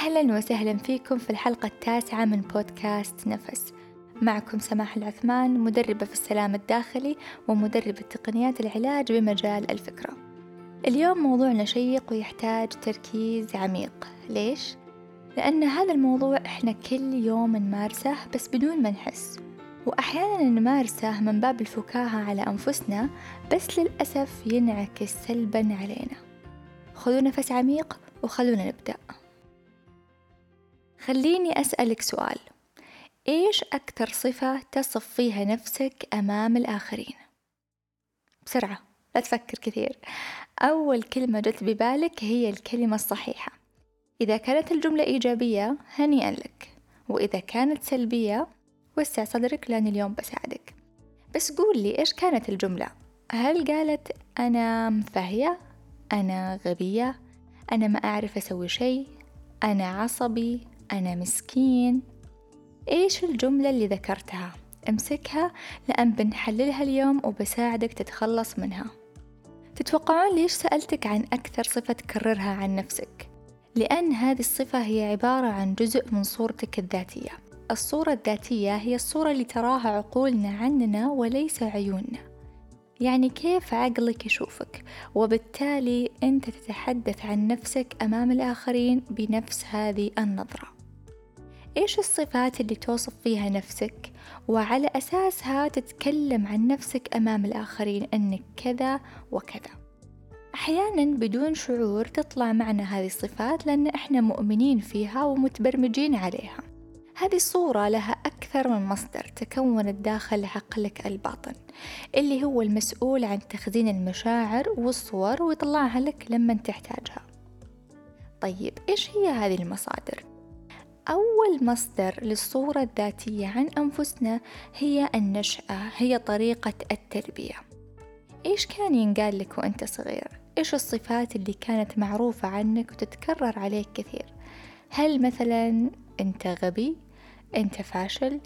أهلا وسهلا فيكم في الحلقة التاسعة من بودكاست نفس. معكم سماح العثمان مدربة في السلام الداخلي ومدربة تقنيات العلاج بمجال الفكرة. اليوم موضوعنا شيق ويحتاج تركيز عميق. ليش؟ لأن هذا الموضوع إحنا كل يوم نمارسه بس بدون ما نحس. وأحيانا نمارسه من باب الفكاهة على أنفسنا بس للأسف ينعكس سلبا علينا. خذوا نفس عميق وخلونا نبدأ. خليني أسألك سؤال. إيش أكثر صفة تصف فيها نفسك أمام الآخرين؟ بسرعة لا تفكر كثير. أول كلمة جت ببالك هي الكلمة الصحيحة. إذا كانت الجملة إيجابية هنيئا لك. وإذا كانت سلبية وسع صدرك لأن اليوم بساعدك. بس قول لي إيش كانت الجملة؟ هل قالت أنا مفهية؟ أنا غبية؟ أنا ما أعرف أسوي شيء؟ أنا عصبي؟ أنا مسكين. إيش الجملة اللي ذكرتها؟ أمسكها لأن بنحللها اليوم وبساعدك تتخلص منها. تتوقعون ليش سألتك عن أكثر صفة تكررها عن نفسك؟ لأن هذه الصفة هي عبارة عن جزء من صورتك الذاتية. الصورة الذاتية هي الصورة اللي تراها عقولنا عننا وليس عيوننا. يعني كيف عقلك يشوفك؟ وبالتالي أنت تتحدث عن نفسك أمام الآخرين بنفس هذه النظرة. إيش الصفات اللي توصف فيها نفسك؟ وعلى أساسها تتكلم عن نفسك أمام الآخرين أنك كذا وكذا. أحيانا بدون شعور تطلع معنا هذه الصفات لأن إحنا مؤمنين فيها ومتبرمجين عليها. هذه الصورة لها أكثر من مصدر تكونت داخل عقلك الباطن اللي هو المسؤول عن تخزين المشاعر والصور ويطلعها لك لما تحتاجها. طيب إيش هي هذه المصادر؟ أول مصدر للصورة الذاتية عن أنفسنا هي النشأة هي طريقة التربية إيش كان ينقال لك وأنت صغير؟ إيش الصفات اللي كانت معروفة عنك وتتكرر عليك كثير؟ هل مثلا أنت غبي؟ أنت فاشل؟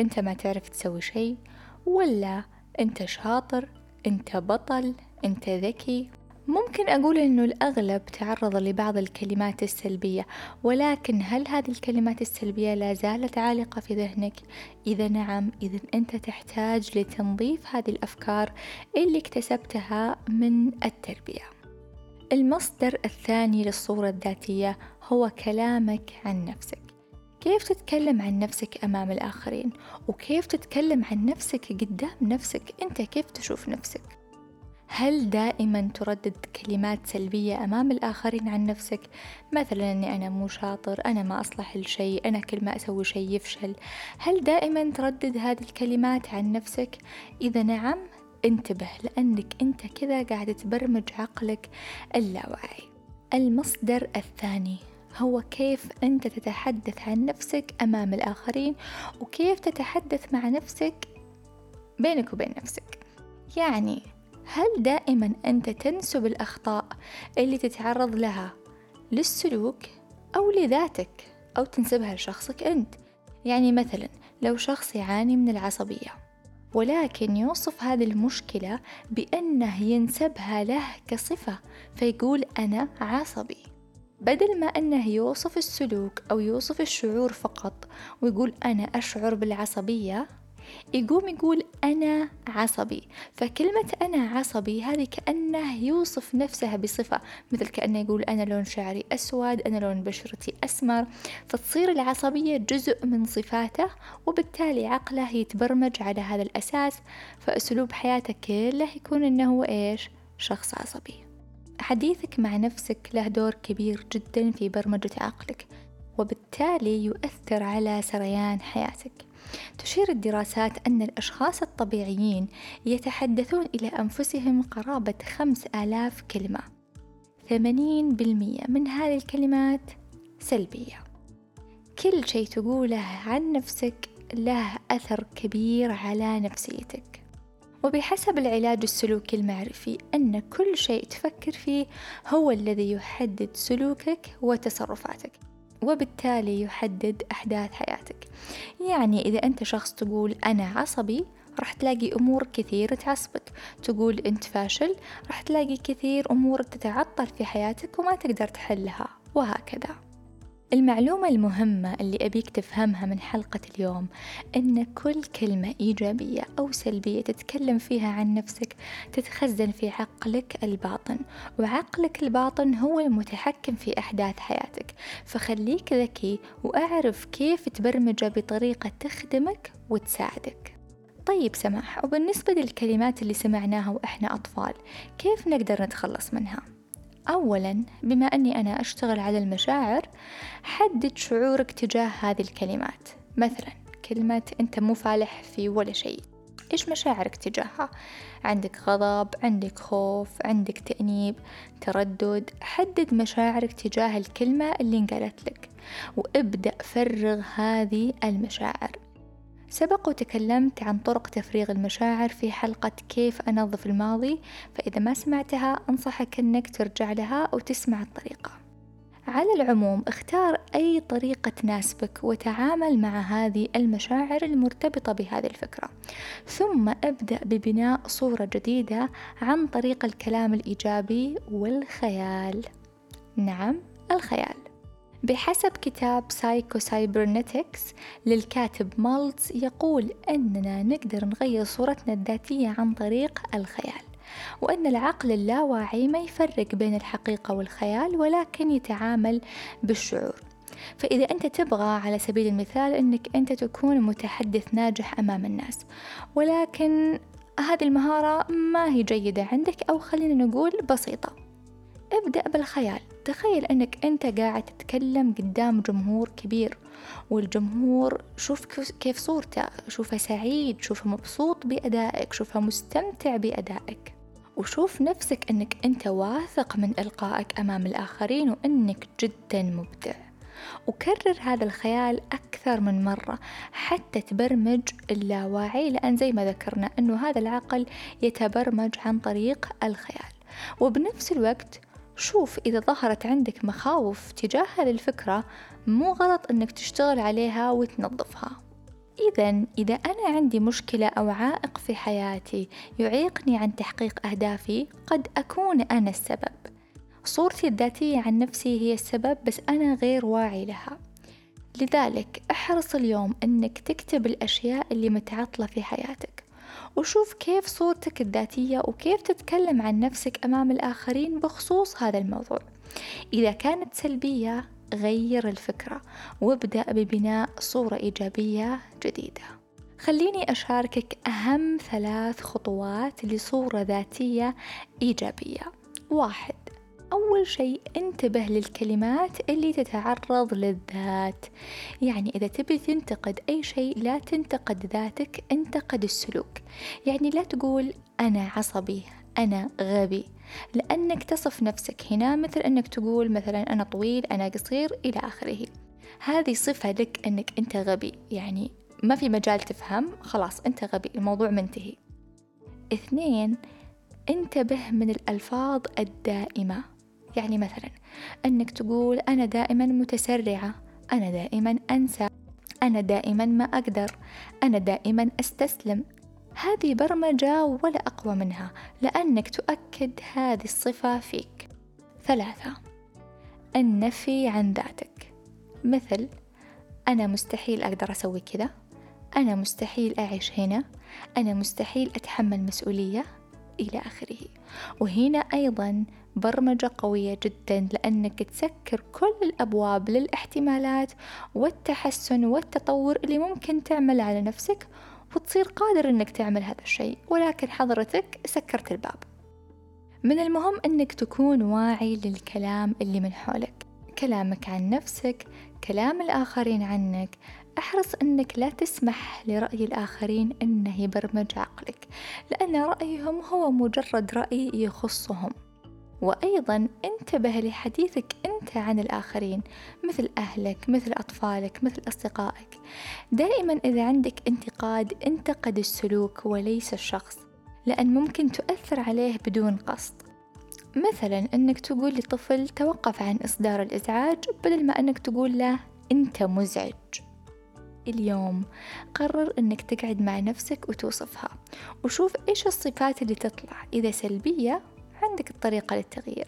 أنت ما تعرف تسوي شيء؟ ولا أنت شاطر؟ أنت بطل؟ أنت ذكي؟ ممكن أقول إنه الأغلب تعرض لبعض الكلمات السلبية ولكن هل هذه الكلمات السلبية لا زالت عالقة في ذهنك؟ إذا نعم إذا أنت تحتاج لتنظيف هذه الأفكار اللي اكتسبتها من التربية. المصدر الثاني للصورة الذاتية هو كلامك عن نفسك. كيف تتكلم عن نفسك أمام الآخرين؟ وكيف تتكلم عن نفسك قدام نفسك؟ أنت كيف تشوف نفسك؟ هل دائما تردد كلمات سلبية أمام الآخرين عن نفسك؟ مثلا أني أنا مو شاطر أنا ما أصلح لشيء أنا كل ما أسوي شيء يفشل. هل دائما تردد هذه الكلمات عن نفسك؟ إذا نعم انتبه لأنك أنت كذا قاعد تبرمج عقلك اللاواعي المصدر الثاني هو كيف أنت تتحدث عن نفسك أمام الآخرين وكيف تتحدث مع نفسك بينك وبين نفسك. يعني هل دائما أنت تنسب الأخطاء اللي تتعرض لها للسلوك أو لذاتك أو تنسبها لشخصك أنت؟ يعني مثلا لو شخص يعاني من العصبية ولكن يوصف هذه المشكلة بأنه ينسبها له كصفة فيقول أنا عصبي. بدل ما أنه يوصف السلوك أو يوصف الشعور فقط ويقول أنا أشعر بالعصبية يقوم يقول أنا عصبي. فكلمة أنا عصبي هذه كأنه يوصف نفسها بصفة مثل كأنه يقول أنا لون شعري أسود أنا لون بشرتي أسمر. فتصير العصبية جزء من صفاته وبالتالي عقله يتبرمج على هذا الأساس. فأسلوب حياته كله يكون أنه هو إيش؟ شخص عصبي. حديثك مع نفسك له دور كبير جدا في برمجة عقلك وبالتالي يؤثر على سريان حياتك. تشير الدراسات أن الأشخاص الطبيعيين يتحدثون إلى أنفسهم قرابة خمس آلاف كلمة. ثمانين بالمية من هذه الكلمات سلبية. كل شيء تقوله عن نفسك له أثر كبير على نفسيتك. وبحسب العلاج السلوكي المعرفي أن كل شيء تفكر فيه هو الذي يحدد سلوكك وتصرفاتك. وبالتالي يحدد أحداث حياتك. يعني إذا أنت شخص تقول أنا عصبي راح تلاقي أمور كثير تعصبك. تقول أنت فاشل راح تلاقي كثير أمور تتعطل في حياتك وما تقدر تحلها وهكذا. المعلومة المهمة اللي أبيك تفهمها من حلقة اليوم أن كل كلمة إيجابية أو سلبية تتكلم فيها عن نفسك تتخزن في عقلك الباطن وعقلك الباطن هو المتحكم في أحداث حياتك فخليك ذكي وأعرف كيف تبرمجه بطريقة تخدمك وتساعدك طيب سماح وبالنسبة للكلمات اللي سمعناها وإحنا أطفال كيف نقدر نتخلص منها؟ أولا بما أني أنا أشتغل على المشاعر حدد شعورك تجاه هذه الكلمات. مثلا كلمة أنت مو فالح في ولا شيء. إيش مشاعرك تجاهها؟ عندك غضب، عندك خوف، عندك تأنيب، تردد، حدد مشاعرك تجاه الكلمة اللي انقالت لك وابدأ فرغ هذه المشاعر. سبق وتكلمت عن طرق تفريغ المشاعر في حلقة كيف أنظف الماضي فإذا ما سمعتها أنصحك أنك ترجع لها وتسمع الطريقة. على العموم اختار أي طريقة تناسبك وتعامل مع هذه المشاعر المرتبطة بهذه الفكرة. ثم ابدأ ببناء صورة جديدة عن طريق الكلام الإيجابي والخيال. نعم الخيال. بحسب كتاب Psycho-Cybernetics للكاتب مالتز يقول أننا نقدر نغير صورتنا الذاتية عن طريق الخيال وأن العقل اللاواعي ما يفرق بين الحقيقة والخيال ولكن يتعامل بالشعور. فإذا أنت تبغى على سبيل المثال أنك أنت تكون متحدث ناجح أمام الناس ولكن هذه المهارة ما هي جيدة عندك أو خلينا نقول بسيطة. ابدأ بالخيال. تخيل أنك أنت قاعد تتكلم قدام جمهور كبير والجمهور شوف كيف صورته شوفه سعيد شوفه مبسوط بأدائك شوفه مستمتع بأدائك. وشوف نفسك أنك أنت واثق من إلقائك أمام الآخرين وأنك جدا مبدع. وكرر هذا الخيال أكثر من مرة حتى تبرمج اللاواعي لأن زي ما ذكرنا أنه هذا العقل يتبرمج عن طريق الخيال. وبنفس الوقت شوف إذا ظهرت عندك مخاوف تجاه الفكرة مو غلط إنك تشتغل عليها وتنظفها. إذا إذا أنا عندي مشكلة أو عائق في حياتي يعيقني عن تحقيق أهدافي قد أكون أنا السبب. صورتي الذاتية عن نفسي هي السبب بس أنا غير واعي لها. لذلك احرص اليوم أنك تكتب الأشياء اللي متعطلة في حياتك. وشوف كيف صورتك الذاتية وكيف تتكلم عن نفسك أمام الآخرين بخصوص هذا الموضوع. إذا كانت سلبية غير الفكرة وابدأ ببناء صورة إيجابية جديدة. خليني أشاركك أهم ثلاث خطوات لصورة ذاتية إيجابية. واحد أول شيء انتبه للكلمات اللي تتعرض للذات. يعني إذا تبي تنتقد أي شيء لا تنتقد ذاتك انتقد السلوك. يعني لا تقول أنا عصبي أنا غبي. لأنك تصف نفسك هنا مثل أنك تقول مثلا أنا طويل أنا قصير إلى آخره. هذه صفة لك أنك أنت غبي. يعني ما في مجال تفهم خلاص أنت غبي الموضوع منتهي. اثنين انتبه من الألفاظ الدائمة. يعني مثلا أنك تقول أنا دائما متسرعة أنا دائما أنسى أنا دائما ما أقدر أنا دائما أستسلم. هذه برمجة ولا أقوى منها لأنك تؤكد هذه الصفة فيك. ثلاثة النفي عن ذاتك. مثل أنا مستحيل أقدر أسوي كذا أنا مستحيل أعيش هنا أنا مستحيل أتحمل مسؤولية إلى آخره. وهنا أيضا برمجة قوية جدا لأنك تسكر كل الأبواب للاحتمالات والتحسن والتطور اللي ممكن تعمل على نفسك وتصير قادر أنك تعمل هذا الشيء. ولكن حضرتك سكرت الباب. من المهم أنك تكون واعي للكلام اللي من حولك. كلامك عن نفسك كلام الآخرين عنك. أحرص أنك لا تسمح لرأي الآخرين أنه يبرمج عقلك لأن رأيهم هو مجرد رأي يخصهم. وأيضا انتبه لحديثك أنت عن الآخرين مثل أهلك مثل أطفالك مثل أصدقائك. دائما إذا عندك انتقاد انتقد السلوك وليس الشخص لأن ممكن تؤثر عليه بدون قصد. مثلا أنك تقول لطفل توقف عن إصدار الإزعاج بدل ما أنك تقول له أنت مزعج. اليوم قرر أنك تقعد مع نفسك وتوصفها وشوف إيش الصفات اللي تطلع إذا سلبية عندك الطريقة للتغيير.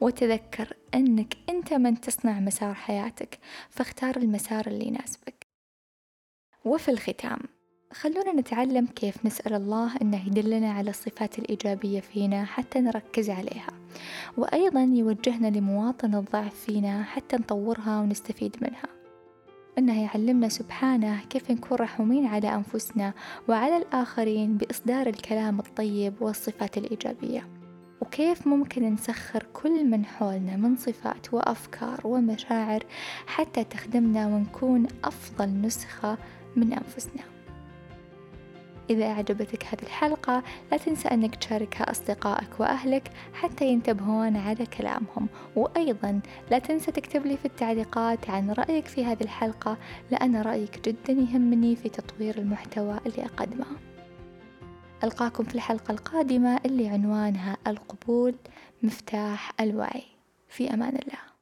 وتذكر أنك أنت من تصنع مسار حياتك فاختار المسار اللي يناسبك. وفي الختام خلونا نتعلم كيف نسأل الله أنه يدلنا على الصفات الإيجابية فينا حتى نركز عليها. وأيضا يوجهنا لمواطنة الضعف فينا حتى نطورها ونستفيد منها. أنه يعلمنا سبحانه كيف نكون رحومين على أنفسنا وعلى الآخرين بإصدار الكلام الطيب والصفات الإيجابية. وكيف ممكن نسخر كل من حولنا من صفات وأفكار ومشاعر حتى تخدمنا ونكون أفضل نسخة من أنفسنا. إذا أعجبتك هذه الحلقة لا تنسى أنك تشاركها أصدقائك وأهلك حتى ينتبهون على كلامهم. وأيضا لا تنسى تكتب لي في التعليقات عن رأيك في هذه الحلقة لأن رأيك جدا يهمني في تطوير المحتوى اللي أقدمه. ألقاكم في الحلقة القادمة اللي عنوانها القبول مفتاح الوعي. في أمان الله.